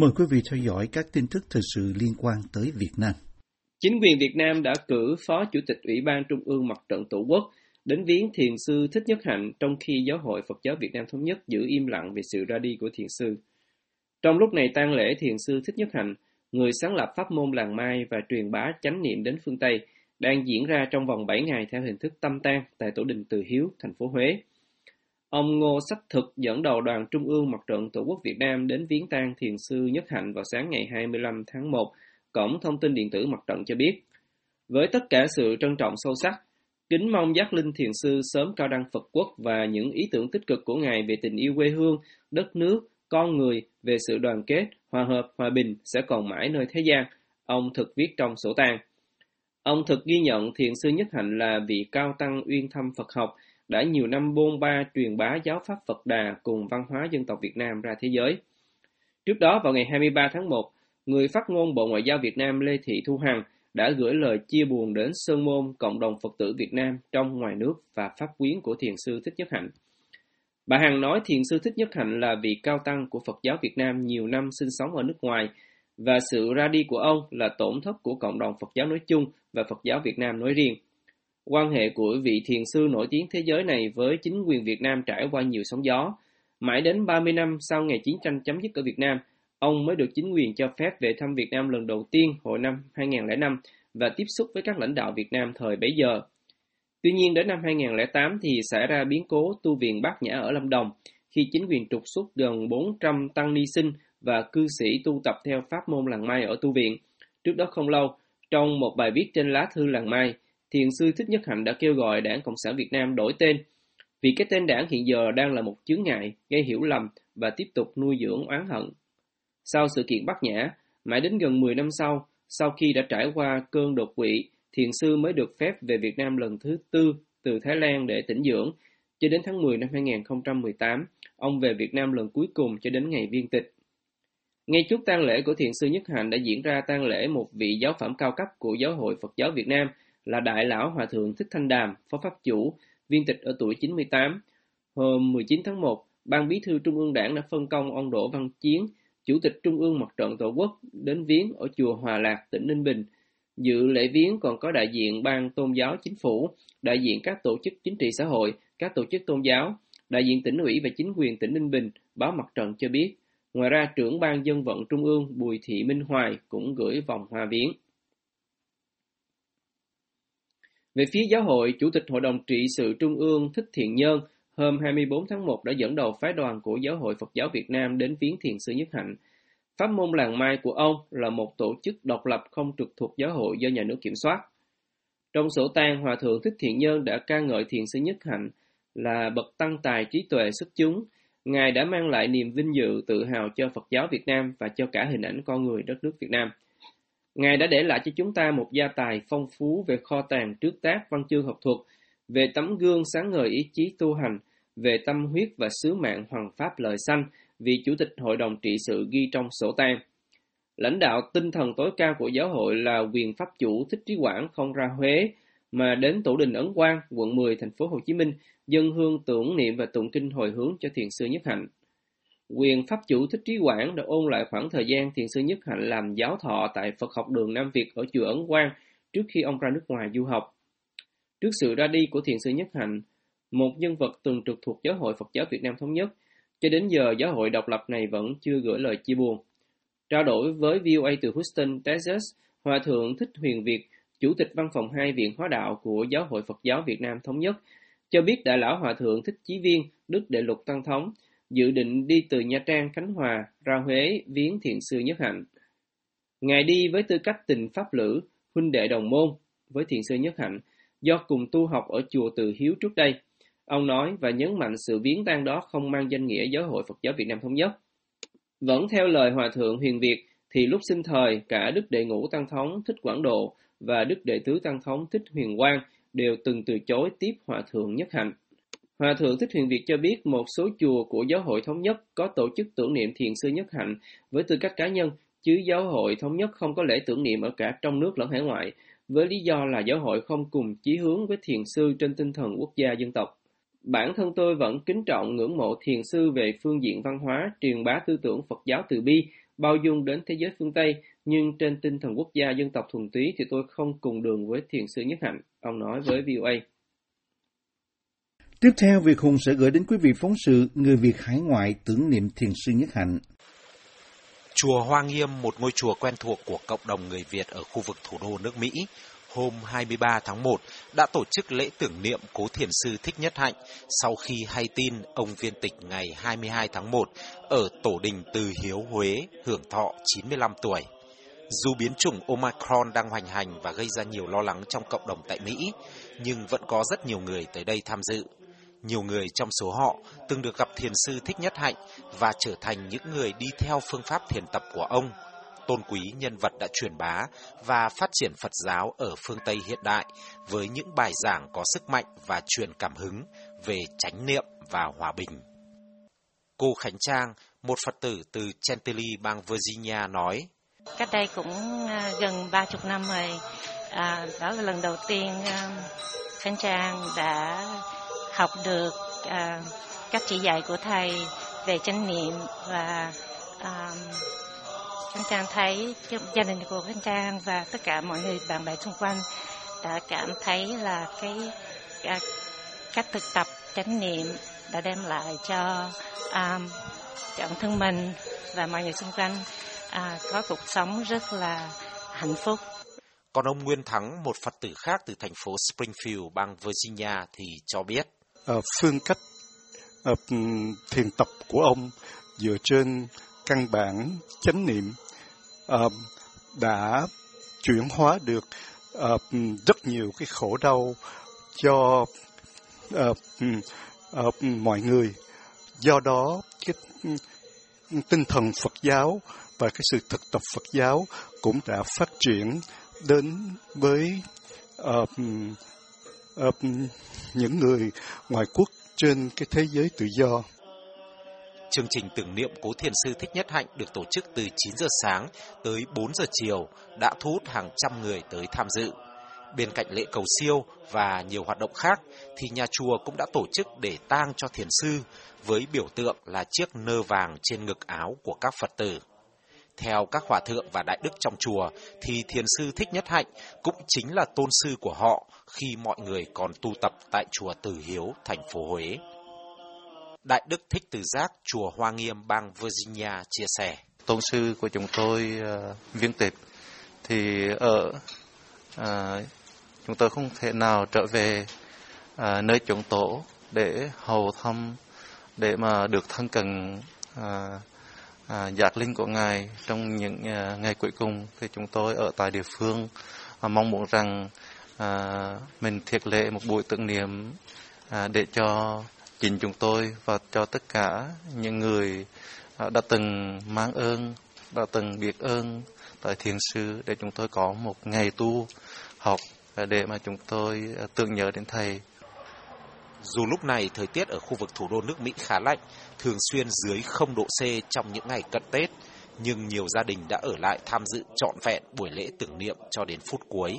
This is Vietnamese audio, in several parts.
Mời quý vị theo dõi các tin tức thời sự liên quan tới Việt Nam. Chính quyền Việt Nam đã cử Phó Chủ tịch Ủy ban Trung ương Mặt trận Tổ quốc đến viếng thiền sư Thích Nhất Hạnh trong khi Giáo hội Phật giáo Việt Nam Thống nhất giữ im lặng về sự ra đi của thiền sư. Trong lúc này tang lễ thiền sư Thích Nhất Hạnh, người sáng lập pháp môn làng Mai và truyền bá chánh niệm đến phương Tây, đang diễn ra trong vòng 7 ngày theo hình thức tâm tang tại tổ đình Từ Hiếu, thành phố Huế. Ông Ngô Sách Thực dẫn đầu đoàn Trung ương Mặt trận Tổ quốc Việt Nam đến viếng tang thiền sư Nhất Hạnh vào sáng ngày 25 tháng 1, Cổng Thông tin Điện tử Mặt trận cho biết. Với tất cả sự trân trọng sâu sắc, kính mong giác linh thiền sư sớm cao đăng Phật quốc và những ý tưởng tích cực của Ngài về tình yêu quê hương, đất nước, con người, về sự đoàn kết, hòa hợp, hòa bình sẽ còn mãi nơi thế gian, ông thực viết trong sổ tang. Ông thực ghi nhận thiền sư Nhất Hạnh là vị cao tăng uyên thâm Phật học, đã nhiều năm bôn ba truyền bá giáo pháp Phật Đà cùng văn hóa dân tộc Việt Nam ra thế giới. Trước đó vào ngày 23 tháng 1, người phát ngôn Bộ Ngoại giao Việt Nam Lê Thị Thu Hằng đã gửi lời chia buồn đến Sơn Môn, cộng đồng Phật tử Việt Nam trong ngoài nước và pháp quyến của Thiền sư Thích Nhất Hạnh. Bà Hằng nói Thiền sư Thích Nhất Hạnh là vị cao tăng của Phật giáo Việt Nam nhiều năm sinh sống ở nước ngoài và sự ra đi của ông là tổn thất của cộng đồng Phật giáo nói chung và Phật giáo Việt Nam nói riêng. Quan hệ của vị thiền sư nổi tiếng thế giới này với chính quyền Việt Nam trải qua nhiều sóng gió. Mãi đến 30 năm sau ngày chiến tranh chấm dứt ở Việt Nam, ông mới được chính quyền cho phép về thăm Việt Nam lần đầu tiên hồi năm 2005 và tiếp xúc với các lãnh đạo Việt Nam thời bấy giờ. Tuy nhiên đến năm 2008 thì xảy ra biến cố tu viện Bát Nhã ở Lâm Đồng, khi chính quyền trục xuất gần 400 tăng ni sinh và cư sĩ tu tập theo pháp môn làng Mai ở tu viện. Trước đó không lâu, trong một bài viết trên lá thư làng Mai, Thiền sư Thích Nhất Hạnh đã kêu gọi Đảng Cộng sản Việt Nam đổi tên, vì cái tên đảng hiện giờ đang là một chướng ngại, gây hiểu lầm và tiếp tục nuôi dưỡng oán hận. Sau sự kiện Bắc Nhã, mãi đến gần 10 năm sau, sau khi đã trải qua cơn đột quỵ, thiền sư mới được phép về Việt Nam lần thứ tư từ Thái Lan để tĩnh dưỡng. Cho đến tháng 10 năm 2018, ông về Việt Nam lần cuối cùng cho đến ngày viên tịch. Ngay trước tang lễ của thiền sư Nhất Hạnh đã diễn ra tang lễ một vị giáo phẩm cao cấp của Giáo hội Phật giáo Việt Nam là Đại lão Hòa thượng Thích Thanh Đàm, Phó Pháp chủ, viên tịch ở tuổi 98. Hôm 19 tháng 1, Ban Bí thư Trung ương Đảng đã phân công ông Đỗ Văn Chiến, Chủ tịch Trung ương Mặt trận Tổ quốc đến viếng ở chùa Hòa Lạc, tỉnh Ninh Bình. Dự lễ viếng còn có đại diện Ban Tôn giáo Chính phủ, đại diện các tổ chức chính trị xã hội, các tổ chức tôn giáo, đại diện tỉnh ủy và chính quyền tỉnh Ninh Bình, báo Mặt trận cho biết. Ngoài ra, trưởng ban dân vận Trung ương Bùi Thị Minh Hoài cũng gửi vòng hoa viếng. Về phía giáo hội, Chủ tịch Hội đồng trị sự Trung ương Thích Thiện Nhân hôm 24 tháng 1 đã dẫn đầu phái đoàn của Giáo hội Phật giáo Việt Nam đến viếng thiền sư Nhất Hạnh. Pháp môn làng mai của ông là một tổ chức độc lập không trực thuộc giáo hội do nhà nước kiểm soát. Trong sổ tang, Hòa Thượng Thích Thiện Nhân đã ca ngợi thiền sư Nhất Hạnh là bậc tăng tài trí tuệ xuất chúng. Ngài đã mang lại niềm vinh dự, tự hào cho Phật giáo Việt Nam và cho cả hình ảnh con người đất nước Việt Nam. Ngài đã để lại cho chúng ta một gia tài phong phú về kho tàng trước tác văn chương học thuật, về tấm gương sáng ngời ý chí tu hành, về tâm huyết và sứ mạng hoàng pháp lời xanh, vị chủ tịch hội đồng trị sự ghi trong sổ tang. Lãnh đạo tinh thần tối cao của giáo hội là quyền pháp chủ Thích Trí Quảng không ra Huế, mà đến tổ đình Ấn Quang, quận 10, thành phố Hồ Chí Minh, dân hương tưởng niệm và tụng kinh hồi hướng cho thiền sư Nhất Hạnh. Quyền pháp chủ Thích Trí Quảng đã ôn lại khoảng thời gian thiền sư Nhất Hạnh làm giáo thọ tại Phật học đường Nam Việt ở chùa Ấn Quang trước khi ông ra nước ngoài du học. Trước sự ra đi của thiền sư Nhất Hạnh, một nhân vật từng trực thuộc Giáo hội Phật giáo Việt Nam Thống Nhất, cho đến giờ giáo hội độc lập này vẫn chưa gửi lời chia buồn. Trao đổi với VOA từ Houston, Texas, Hòa Thượng Thích Huyền Việt, Chủ tịch Văn phòng hai Viện Hóa Đạo của Giáo hội Phật giáo Việt Nam Thống Nhất, cho biết Đại lão Hòa Thượng Thích Chí Viên, Đức Đệ Lục Tăng Thống, dự định đi từ Nha Trang, Khánh Hòa ra Huế viếng thiện sư Nhất Hạnh. Ngài đi với tư cách tình pháp lữ, huynh đệ đồng môn với thiện sư Nhất Hạnh, do cùng tu học ở chùa Từ Hiếu trước đây. Ông nói và nhấn mạnh sự viếng tang đó không mang danh nghĩa giáo hội Phật giáo Việt Nam Thống Nhất. Vẫn theo lời Hòa Thượng Huyền Việt, thì lúc sinh thời, cả Đức Đệ Ngũ Tăng Thống Thích Quảng Độ và Đức Đệ Tứ Tăng Thống Thích Huyền Quang đều từng từ chối tiếp Hòa Thượng Nhất Hạnh. Hòa Thượng Thích Huyền Việt cho biết một số chùa của Giáo hội Thống Nhất có tổ chức tưởng niệm thiền sư Nhất Hạnh với tư cách cá nhân, chứ Giáo hội Thống Nhất không có lễ tưởng niệm ở cả trong nước lẫn hải ngoại, với lý do là giáo hội không cùng chí hướng với thiền sư trên tinh thần quốc gia dân tộc. Bản thân tôi vẫn kính trọng ngưỡng mộ thiền sư về phương diện văn hóa, truyền bá tư tưởng Phật giáo từ bi bao dung đến thế giới phương Tây, nhưng trên tinh thần quốc gia dân tộc thuần túy thì tôi không cùng đường với thiền sư Nhất Hạnh, ông nói với VOA. Tiếp theo, Việt Hùng sẽ gửi đến quý vị phóng sự Người Việt hải ngoại tưởng niệm thiền sư Nhất Hạnh. Chùa Hoa Nghiêm, một ngôi chùa quen thuộc của cộng đồng người Việt ở khu vực thủ đô nước Mỹ, hôm 23 tháng 1 đã tổ chức lễ tưởng niệm cố thiền sư Thích Nhất Hạnh sau khi hay tin ông viên tịch ngày 22 tháng 1 ở Tổ đình Từ Hiếu Huế hưởng thọ 95 tuổi. Dù biến chủng Omicron đang hoành hành và gây ra nhiều lo lắng trong cộng đồng tại Mỹ, nhưng vẫn có rất nhiều người tới đây tham dự. Nhiều người trong số họ từng được gặp thiền sư Thích Nhất Hạnh và trở thành những người đi theo phương pháp thiền tập của ông. Tôn quý nhân vật đã truyền bá và phát triển Phật giáo ở phương Tây hiện đại với những bài giảng có sức mạnh và truyền cảm hứng về chánh niệm và hòa bình. Cô Khánh Trang, một Phật tử từ Chantilly, bang Virginia nói, Cách đây cũng à, gần ba chục năm rồi, à, đó là lần đầu tiên à, Khánh Trang đã học được à, các chỉ dạy của thầy về chánh niệm và à, Khánh Trang thấy gia đình của Khánh Trang và tất cả mọi người bạn bè xung quanh đã cảm thấy là cái à, cách thực tập chánh niệm đã đem lại cho à, cho bản thân mình và mọi người xung quanh à, có cuộc sống rất là hạnh phúc. Còn ông Nguyên Thắng, một Phật tử khác từ thành phố Springfield, bang Virginia thì cho biết. Uh, phương cách uh, thiền tập của ông dựa trên căn bản chánh niệm uh, đã chuyển hóa được uh, rất nhiều cái khổ đau cho uh, uh, mọi người. Do đó cái tinh thần Phật giáo và cái sự thực tập Phật giáo cũng đã phát triển đến với uh, những người ngoài quốc trên cái thế giới tự do. Chương trình tưởng niệm cố thiền sư Thích Nhất Hạnh được tổ chức từ 9 giờ sáng tới 4 giờ chiều đã thu hút hàng trăm người tới tham dự. Bên cạnh lễ cầu siêu và nhiều hoạt động khác thì nhà chùa cũng đã tổ chức để tang cho thiền sư với biểu tượng là chiếc nơ vàng trên ngực áo của các Phật tử. Theo các hòa thượng và đại đức trong chùa thì thiền sư Thích Nhất Hạnh cũng chính là tôn sư của họ khi mọi người còn tu tập tại chùa Từ Hiếu, thành phố Huế. Đại đức Thích Từ Giác, chùa Hoa Nghiêm, bang Virginia chia sẻ. Tôn sư của chúng tôi ờ, uh, viên tịch thì ở uh, chúng tôi không thể nào trở về uh, nơi chúng tổ để hầu thăm để mà được thân cận uh, à, giác linh của ngài trong những à, ngày cuối cùng thì chúng tôi ở tại địa phương à, mong muốn rằng à, mình thiết lệ một buổi tưởng niệm à, để cho chính chúng tôi và cho tất cả những người à, đã từng mang ơn đã từng biết ơn tại thiền sư để chúng tôi có một ngày tu học để mà chúng tôi à, tưởng nhớ đến thầy dù lúc này thời tiết ở khu vực thủ đô nước Mỹ khá lạnh, thường xuyên dưới 0 độ C trong những ngày cận Tết, nhưng nhiều gia đình đã ở lại tham dự trọn vẹn buổi lễ tưởng niệm cho đến phút cuối.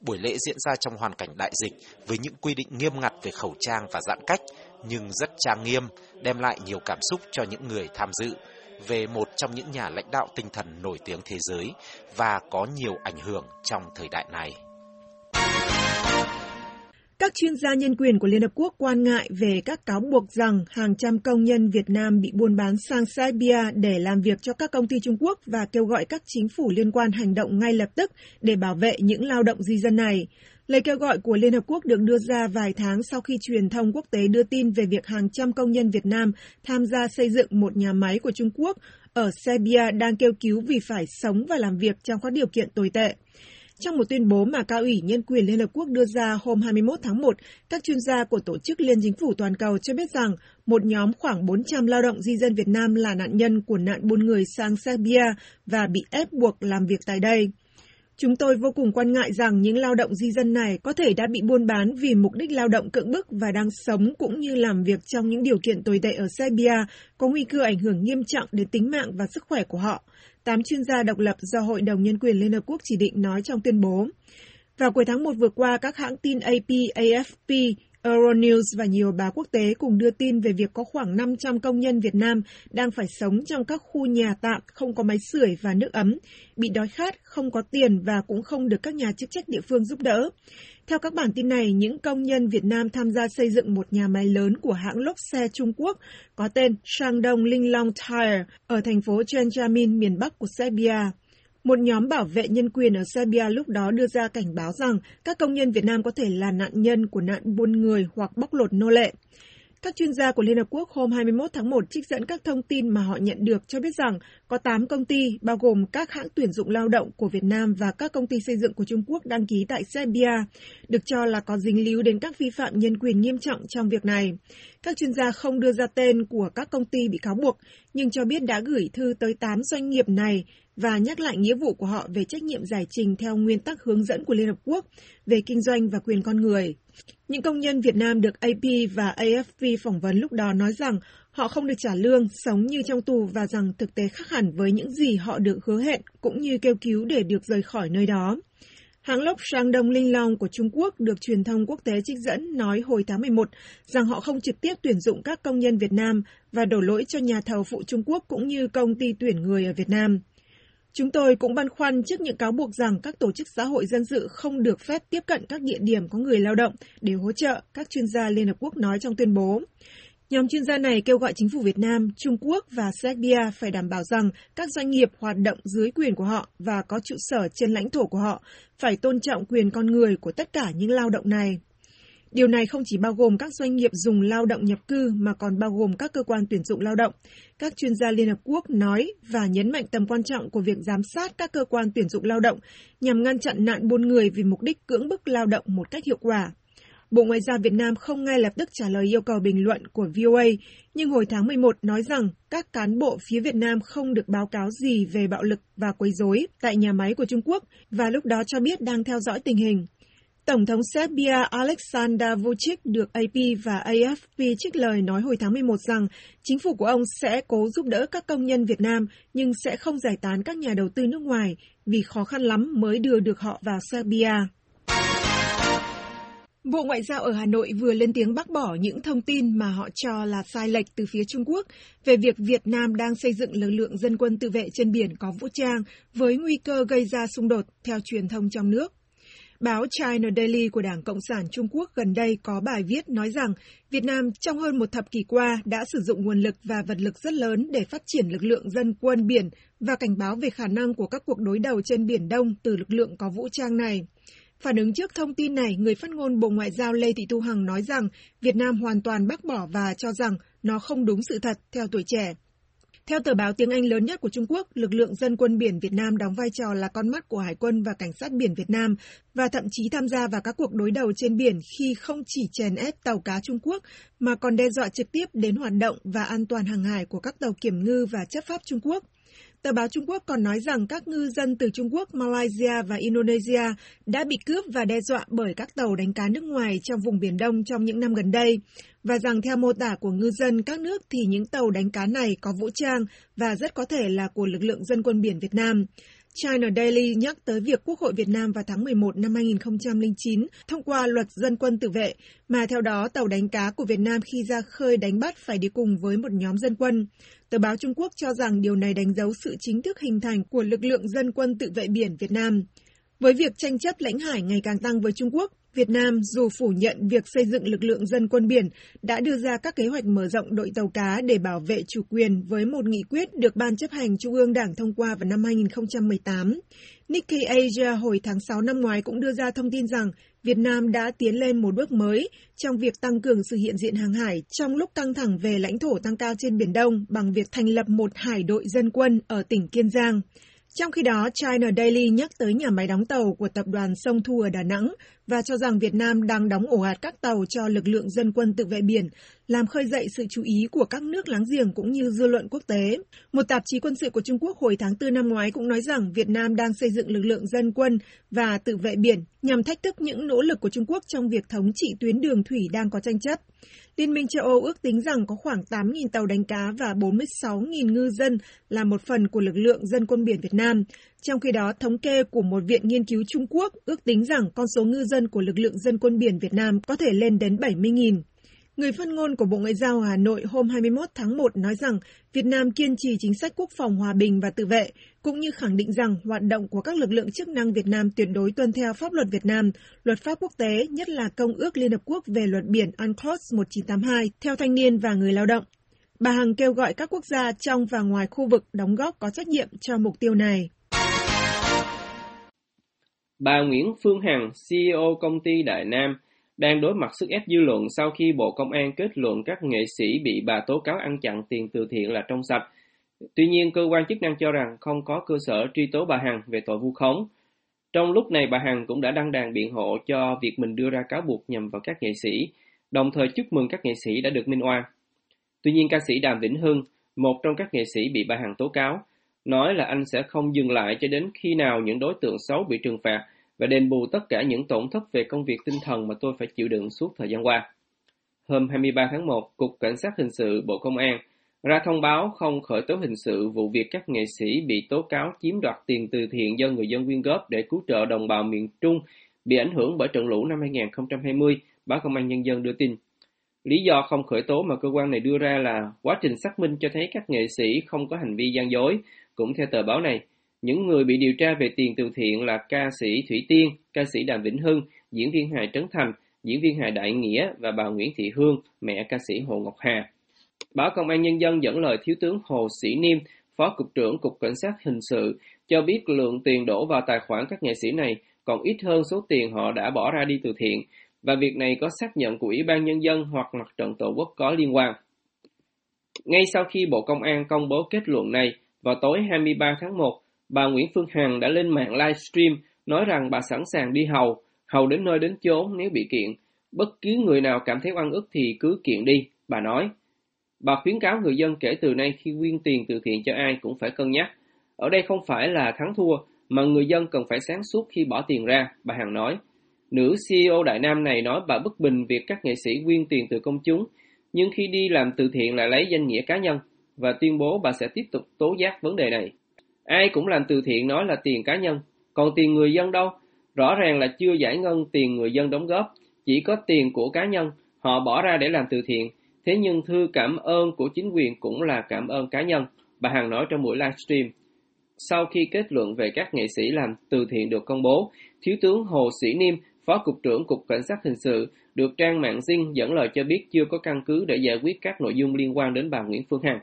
Buổi lễ diễn ra trong hoàn cảnh đại dịch với những quy định nghiêm ngặt về khẩu trang và giãn cách, nhưng rất trang nghiêm, đem lại nhiều cảm xúc cho những người tham dự về một trong những nhà lãnh đạo tinh thần nổi tiếng thế giới và có nhiều ảnh hưởng trong thời đại này. Các chuyên gia nhân quyền của Liên Hợp Quốc quan ngại về các cáo buộc rằng hàng trăm công nhân Việt Nam bị buôn bán sang Serbia để làm việc cho các công ty Trung Quốc và kêu gọi các chính phủ liên quan hành động ngay lập tức để bảo vệ những lao động di dân này. Lời kêu gọi của Liên Hợp Quốc được đưa ra vài tháng sau khi truyền thông quốc tế đưa tin về việc hàng trăm công nhân Việt Nam tham gia xây dựng một nhà máy của Trung Quốc ở Serbia đang kêu cứu vì phải sống và làm việc trong các điều kiện tồi tệ. Trong một tuyên bố mà Cao ủy Nhân quyền Liên Hợp Quốc đưa ra hôm 21 tháng 1, các chuyên gia của Tổ chức Liên Chính phủ Toàn cầu cho biết rằng một nhóm khoảng 400 lao động di dân Việt Nam là nạn nhân của nạn buôn người sang Serbia và bị ép buộc làm việc tại đây. Chúng tôi vô cùng quan ngại rằng những lao động di dân này có thể đã bị buôn bán vì mục đích lao động cưỡng bức và đang sống cũng như làm việc trong những điều kiện tồi tệ ở Serbia, có nguy cơ ảnh hưởng nghiêm trọng đến tính mạng và sức khỏe của họ. Tám chuyên gia độc lập do Hội đồng Nhân quyền Liên Hợp Quốc chỉ định nói trong tuyên bố. Vào cuối tháng 1 vừa qua, các hãng tin AP, AFP Euronews và nhiều báo quốc tế cùng đưa tin về việc có khoảng 500 công nhân Việt Nam đang phải sống trong các khu nhà tạm không có máy sưởi và nước ấm, bị đói khát, không có tiền và cũng không được các nhà chức trách địa phương giúp đỡ. Theo các bản tin này, những công nhân Việt Nam tham gia xây dựng một nhà máy lớn của hãng lốp xe Trung Quốc có tên Shandong Linglong Tire ở thành phố Chenjamin, miền Bắc của Serbia. Một nhóm bảo vệ nhân quyền ở Serbia lúc đó đưa ra cảnh báo rằng các công nhân Việt Nam có thể là nạn nhân của nạn buôn người hoặc bóc lột nô lệ. Các chuyên gia của Liên Hợp Quốc hôm 21 tháng 1 trích dẫn các thông tin mà họ nhận được cho biết rằng có 8 công ty, bao gồm các hãng tuyển dụng lao động của Việt Nam và các công ty xây dựng của Trung Quốc đăng ký tại Serbia, được cho là có dính líu đến các vi phạm nhân quyền nghiêm trọng trong việc này. Các chuyên gia không đưa ra tên của các công ty bị cáo buộc, nhưng cho biết đã gửi thư tới 8 doanh nghiệp này và nhắc lại nghĩa vụ của họ về trách nhiệm giải trình theo nguyên tắc hướng dẫn của Liên Hợp Quốc về kinh doanh và quyền con người. Những công nhân Việt Nam được AP và AFP phỏng vấn lúc đó nói rằng họ không được trả lương, sống như trong tù và rằng thực tế khác hẳn với những gì họ được hứa hẹn cũng như kêu cứu để được rời khỏi nơi đó. Hãng lốc Sang Đông Linh Long của Trung Quốc được truyền thông quốc tế trích dẫn nói hồi tháng 11 rằng họ không trực tiếp tuyển dụng các công nhân Việt Nam và đổ lỗi cho nhà thầu phụ Trung Quốc cũng như công ty tuyển người ở Việt Nam. Chúng tôi cũng băn khoăn trước những cáo buộc rằng các tổ chức xã hội dân sự không được phép tiếp cận các địa điểm có người lao động để hỗ trợ, các chuyên gia Liên Hợp Quốc nói trong tuyên bố. Nhóm chuyên gia này kêu gọi chính phủ Việt Nam, Trung Quốc và Serbia phải đảm bảo rằng các doanh nghiệp hoạt động dưới quyền của họ và có trụ sở trên lãnh thổ của họ phải tôn trọng quyền con người của tất cả những lao động này. Điều này không chỉ bao gồm các doanh nghiệp dùng lao động nhập cư mà còn bao gồm các cơ quan tuyển dụng lao động. Các chuyên gia Liên Hợp Quốc nói và nhấn mạnh tầm quan trọng của việc giám sát các cơ quan tuyển dụng lao động nhằm ngăn chặn nạn buôn người vì mục đích cưỡng bức lao động một cách hiệu quả. Bộ Ngoại giao Việt Nam không ngay lập tức trả lời yêu cầu bình luận của VOA, nhưng hồi tháng 11 nói rằng các cán bộ phía Việt Nam không được báo cáo gì về bạo lực và quấy rối tại nhà máy của Trung Quốc và lúc đó cho biết đang theo dõi tình hình. Tổng thống Serbia Aleksandar Vučić được AP và AFP trích lời nói hồi tháng 11 rằng chính phủ của ông sẽ cố giúp đỡ các công nhân Việt Nam nhưng sẽ không giải tán các nhà đầu tư nước ngoài vì khó khăn lắm mới đưa được họ vào Serbia. Bộ Ngoại giao ở Hà Nội vừa lên tiếng bác bỏ những thông tin mà họ cho là sai lệch từ phía Trung Quốc về việc Việt Nam đang xây dựng lực lượng dân quân tự vệ trên biển có vũ trang với nguy cơ gây ra xung đột, theo truyền thông trong nước. Báo China Daily của Đảng Cộng sản Trung Quốc gần đây có bài viết nói rằng Việt Nam trong hơn một thập kỷ qua đã sử dụng nguồn lực và vật lực rất lớn để phát triển lực lượng dân quân biển và cảnh báo về khả năng của các cuộc đối đầu trên Biển Đông từ lực lượng có vũ trang này. Phản ứng trước thông tin này, người phát ngôn Bộ Ngoại giao Lê Thị Thu Hằng nói rằng Việt Nam hoàn toàn bác bỏ và cho rằng nó không đúng sự thật theo tuổi trẻ. Theo tờ báo tiếng Anh lớn nhất của Trung Quốc, lực lượng dân quân biển Việt Nam đóng vai trò là con mắt của Hải quân và Cảnh sát biển Việt Nam và thậm chí tham gia vào các cuộc đối đầu trên biển khi không chỉ chèn ép tàu cá Trung Quốc mà còn đe dọa trực tiếp đến hoạt động và an toàn hàng hải của các tàu kiểm ngư và chấp pháp Trung Quốc. Tờ báo Trung Quốc còn nói rằng các ngư dân từ Trung Quốc, Malaysia và Indonesia đã bị cướp và đe dọa bởi các tàu đánh cá nước ngoài trong vùng Biển Đông trong những năm gần đây, và rằng theo mô tả của ngư dân các nước thì những tàu đánh cá này có vũ trang và rất có thể là của lực lượng dân quân biển Việt Nam. China Daily nhắc tới việc Quốc hội Việt Nam vào tháng 11 năm 2009 thông qua luật dân quân tự vệ, mà theo đó tàu đánh cá của Việt Nam khi ra khơi đánh bắt phải đi cùng với một nhóm dân quân. Tờ báo Trung Quốc cho rằng điều này đánh dấu sự chính thức hình thành của lực lượng dân quân tự vệ biển Việt Nam. Với việc tranh chấp lãnh hải ngày càng tăng với Trung Quốc, Việt Nam, dù phủ nhận việc xây dựng lực lượng dân quân biển, đã đưa ra các kế hoạch mở rộng đội tàu cá để bảo vệ chủ quyền với một nghị quyết được Ban chấp hành Trung ương Đảng thông qua vào năm 2018. Nikkei Asia hồi tháng 6 năm ngoái cũng đưa ra thông tin rằng Việt Nam đã tiến lên một bước mới trong việc tăng cường sự hiện diện hàng hải trong lúc căng thẳng về lãnh thổ tăng cao trên Biển Đông bằng việc thành lập một hải đội dân quân ở tỉnh Kiên Giang. Trong khi đó, China Daily nhắc tới nhà máy đóng tàu của tập đoàn Sông Thu ở Đà Nẵng và cho rằng Việt Nam đang đóng ổ ạt các tàu cho lực lượng dân quân tự vệ biển làm khơi dậy sự chú ý của các nước láng giềng cũng như dư luận quốc tế. Một tạp chí quân sự của Trung Quốc hồi tháng 4 năm ngoái cũng nói rằng Việt Nam đang xây dựng lực lượng dân quân và tự vệ biển nhằm thách thức những nỗ lực của Trung Quốc trong việc thống trị tuyến đường thủy đang có tranh chấp. Liên minh châu Âu ước tính rằng có khoảng 8.000 tàu đánh cá và 46.000 ngư dân là một phần của lực lượng dân quân biển Việt Nam. Trong khi đó, thống kê của một viện nghiên cứu Trung Quốc ước tính rằng con số ngư dân của lực lượng dân quân biển Việt Nam có thể lên đến 70.000. Người phát ngôn của Bộ Ngoại giao Hà Nội hôm 21 tháng 1 nói rằng Việt Nam kiên trì chính sách quốc phòng hòa bình và tự vệ, cũng như khẳng định rằng hoạt động của các lực lượng chức năng Việt Nam tuyệt đối tuân theo pháp luật Việt Nam, luật pháp quốc tế, nhất là Công ước Liên Hợp Quốc về luật biển UNCLOS 1982, theo thanh niên và người lao động. Bà Hằng kêu gọi các quốc gia trong và ngoài khu vực đóng góp có trách nhiệm cho mục tiêu này. Bà Nguyễn Phương Hằng, CEO công ty Đại Nam, đang đối mặt sức ép dư luận sau khi Bộ Công an kết luận các nghệ sĩ bị bà tố cáo ăn chặn tiền từ thiện là trong sạch. Tuy nhiên, cơ quan chức năng cho rằng không có cơ sở truy tố bà Hằng về tội vu khống. Trong lúc này, bà Hằng cũng đã đăng đàn biện hộ cho việc mình đưa ra cáo buộc nhằm vào các nghệ sĩ, đồng thời chúc mừng các nghệ sĩ đã được minh oan. Tuy nhiên, ca sĩ Đàm Vĩnh Hưng, một trong các nghệ sĩ bị bà Hằng tố cáo, nói là anh sẽ không dừng lại cho đến khi nào những đối tượng xấu bị trừng phạt và đền bù tất cả những tổn thất về công việc tinh thần mà tôi phải chịu đựng suốt thời gian qua. Hôm 23 tháng 1, Cục Cảnh sát Hình sự Bộ Công an ra thông báo không khởi tố hình sự vụ việc các nghệ sĩ bị tố cáo chiếm đoạt tiền từ thiện do người dân quyên góp để cứu trợ đồng bào miền Trung bị ảnh hưởng bởi trận lũ năm 2020, báo Công an Nhân dân đưa tin. Lý do không khởi tố mà cơ quan này đưa ra là quá trình xác minh cho thấy các nghệ sĩ không có hành vi gian dối. Cũng theo tờ báo này, những người bị điều tra về tiền từ thiện là ca sĩ Thủy Tiên, ca sĩ Đàm Vĩnh Hưng, diễn viên hài Trấn Thành, diễn viên hài Đại Nghĩa và bà Nguyễn Thị Hương, mẹ ca sĩ Hồ Ngọc Hà. Báo Công an Nhân dân dẫn lời Thiếu tướng Hồ Sĩ Niêm, Phó Cục trưởng Cục Cảnh sát Hình sự, cho biết lượng tiền đổ vào tài khoản các nghệ sĩ này còn ít hơn số tiền họ đã bỏ ra đi từ thiện, và việc này có xác nhận của Ủy ban Nhân dân hoặc Mặt trận Tổ quốc có liên quan. Ngay sau khi Bộ Công an công bố kết luận này, vào tối 23 tháng 1, bà Nguyễn Phương Hằng đã lên mạng livestream nói rằng bà sẵn sàng đi hầu, hầu đến nơi đến chốn nếu bị kiện. Bất cứ người nào cảm thấy oan ức thì cứ kiện đi, bà nói. Bà khuyến cáo người dân kể từ nay khi quyên tiền từ thiện cho ai cũng phải cân nhắc. Ở đây không phải là thắng thua, mà người dân cần phải sáng suốt khi bỏ tiền ra, bà Hằng nói. Nữ CEO Đại Nam này nói bà bất bình việc các nghệ sĩ quyên tiền từ công chúng, nhưng khi đi làm từ thiện lại lấy danh nghĩa cá nhân, và tuyên bố bà sẽ tiếp tục tố giác vấn đề này. Ai cũng làm từ thiện nói là tiền cá nhân, còn tiền người dân đâu? Rõ ràng là chưa giải ngân tiền người dân đóng góp, chỉ có tiền của cá nhân, họ bỏ ra để làm từ thiện. Thế nhưng thư cảm ơn của chính quyền cũng là cảm ơn cá nhân, bà Hằng nói trong buổi livestream. Sau khi kết luận về các nghệ sĩ làm từ thiện được công bố, Thiếu tướng Hồ Sĩ Niêm, Phó Cục trưởng Cục Cảnh sát Hình sự, được trang mạng Zing dẫn lời cho biết chưa có căn cứ để giải quyết các nội dung liên quan đến bà Nguyễn Phương Hằng.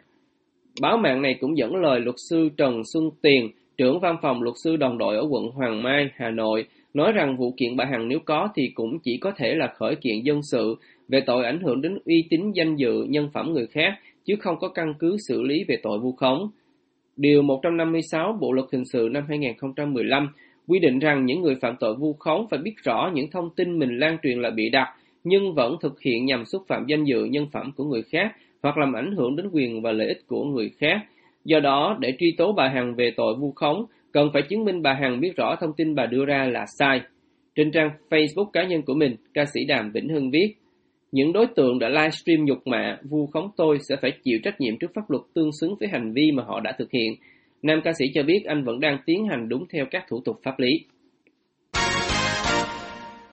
Báo mạng này cũng dẫn lời luật sư Trần Xuân Tiền, trưởng văn phòng luật sư đồng đội ở quận Hoàng Mai, Hà Nội, nói rằng vụ kiện bà Hằng nếu có thì cũng chỉ có thể là khởi kiện dân sự về tội ảnh hưởng đến uy tín danh dự nhân phẩm người khác, chứ không có căn cứ xử lý về tội vu khống. Điều 156 Bộ Luật Hình sự năm 2015 quy định rằng những người phạm tội vu khống phải biết rõ những thông tin mình lan truyền là bị đặt, nhưng vẫn thực hiện nhằm xúc phạm danh dự nhân phẩm của người khác hoặc làm ảnh hưởng đến quyền và lợi ích của người khác. Do đó, để truy tố bà Hằng về tội vu khống, cần phải chứng minh bà Hằng biết rõ thông tin bà đưa ra là sai. Trên trang Facebook cá nhân của mình, ca sĩ Đàm Vĩnh Hưng viết, những đối tượng đã livestream nhục mạ, vu khống tôi sẽ phải chịu trách nhiệm trước pháp luật tương xứng với hành vi mà họ đã thực hiện. Nam ca sĩ cho biết anh vẫn đang tiến hành đúng theo các thủ tục pháp lý.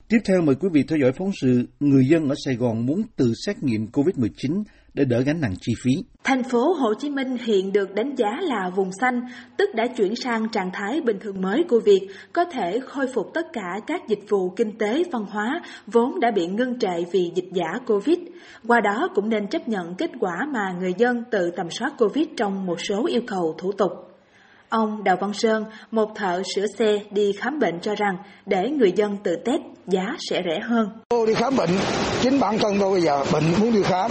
Tiếp theo mời quý vị theo dõi phóng sự Người dân ở Sài Gòn muốn tự xét nghiệm COVID-19 để đỡ gánh nặng chi phí. Thành phố Hồ Chí Minh hiện được đánh giá là vùng xanh, tức đã chuyển sang trạng thái bình thường mới của việc có thể khôi phục tất cả các dịch vụ kinh tế văn hóa vốn đã bị ngưng trệ vì dịch giả Covid. Qua đó cũng nên chấp nhận kết quả mà người dân tự tầm soát Covid trong một số yêu cầu thủ tục. Ông Đào Văn Sơn, một thợ sửa xe đi khám bệnh cho rằng để người dân tự test giá sẽ rẻ hơn. Tôi đi khám bệnh, chính bản thân tôi bây giờ bệnh muốn đi khám.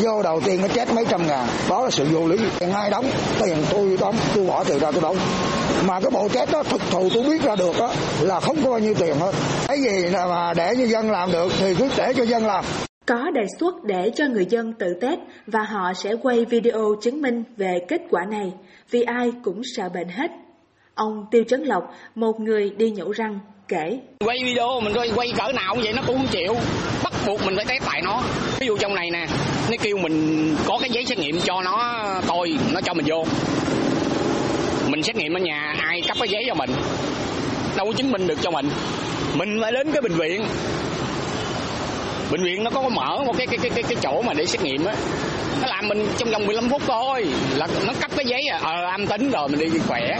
Vô đầu tiên nó chết mấy trăm ngàn, đó là sự vô lý. Tiền ai đóng, tiền tôi đóng, tôi bỏ tiền ra tôi đóng. Mà cái bộ test đó thực thù tôi biết ra được đó, là không có bao nhiêu tiền hết. Cái gì mà để cho dân làm được thì cứ để cho dân làm. Có đề xuất để cho người dân tự test và họ sẽ quay video chứng minh về kết quả này vì ai cũng sợ bệnh hết. Ông Tiêu Trấn Lộc, một người đi nhổ răng, kể. Quay video mình quay, quay cỡ nào cũng vậy nó cũng không chịu. Bắt buộc mình phải test tại nó. Ví dụ trong này nè, nó kêu mình có cái giấy xét nghiệm cho nó tôi, nó cho mình vô. Mình xét nghiệm ở nhà, ai cấp cái giấy cho mình. Đâu có chứng minh được cho mình. Mình phải đến cái bệnh viện. Bệnh viện nó có mở một cái cái cái cái, cái chỗ mà để xét nghiệm á. Nó làm mình trong vòng 15 phút thôi là nó cấp cái giấy à, ờ âm tính rồi mình đi khỏe.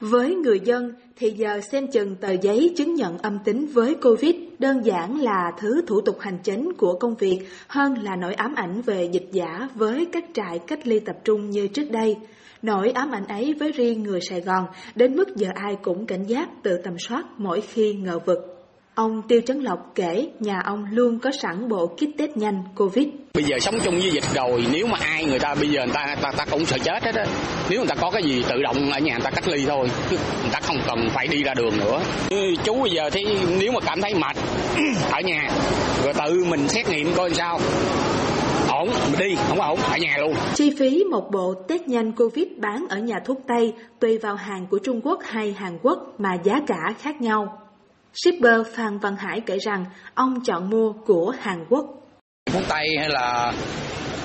Với người dân thì giờ xem chừng tờ giấy chứng nhận âm tính với Covid đơn giản là thứ thủ tục hành chính của công việc hơn là nỗi ám ảnh về dịch giả với các trại cách ly tập trung như trước đây. Nỗi ám ảnh ấy với riêng người Sài Gòn, đến mức giờ ai cũng cảnh giác tự tầm soát mỗi khi ngờ vực. Ông Tiêu Trấn Lộc kể nhà ông luôn có sẵn bộ kit test nhanh Covid. Bây giờ sống chung với dịch rồi, nếu mà ai người ta bây giờ người ta người ta, ta cũng sợ chết hết á. Nếu người ta có cái gì tự động ở nhà người ta cách ly thôi, người ta không cần phải đi ra đường nữa. Chú bây giờ thì nếu mà cảm thấy mệt ở nhà, rồi tự mình xét nghiệm coi sao. Ổn, mình đi, không ổn, ở nhà luôn. Chi phí một bộ test nhanh Covid bán ở nhà thuốc Tây tùy vào hàng của Trung Quốc hay Hàn Quốc mà giá cả khác nhau. Shipper Phan Văn Hải kể rằng ông chọn mua của Hàn Quốc. Thuốc Tây hay là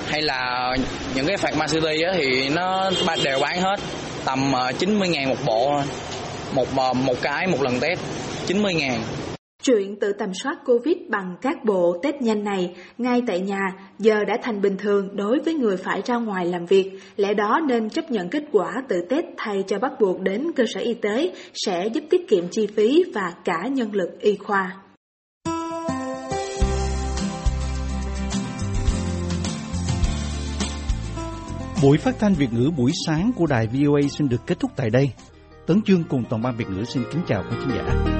hay là những cái phạt á thì nó đều bán hết, tầm ờ, 90 ngàn một bộ một ờ, một cái một lần test 90 ngàn Chuyện tự tầm soát Covid bằng các bộ test nhanh này ngay tại nhà giờ đã thành bình thường đối với người phải ra ngoài làm việc, lẽ đó nên chấp nhận kết quả tự test thay cho bắt buộc đến cơ sở y tế sẽ giúp tiết kiệm chi phí và cả nhân lực y khoa. Buổi phát thanh Việt ngữ buổi sáng của đài VOA xin được kết thúc tại đây. Tấn Chương cùng toàn ban Việt ngữ xin kính chào quý khán giả.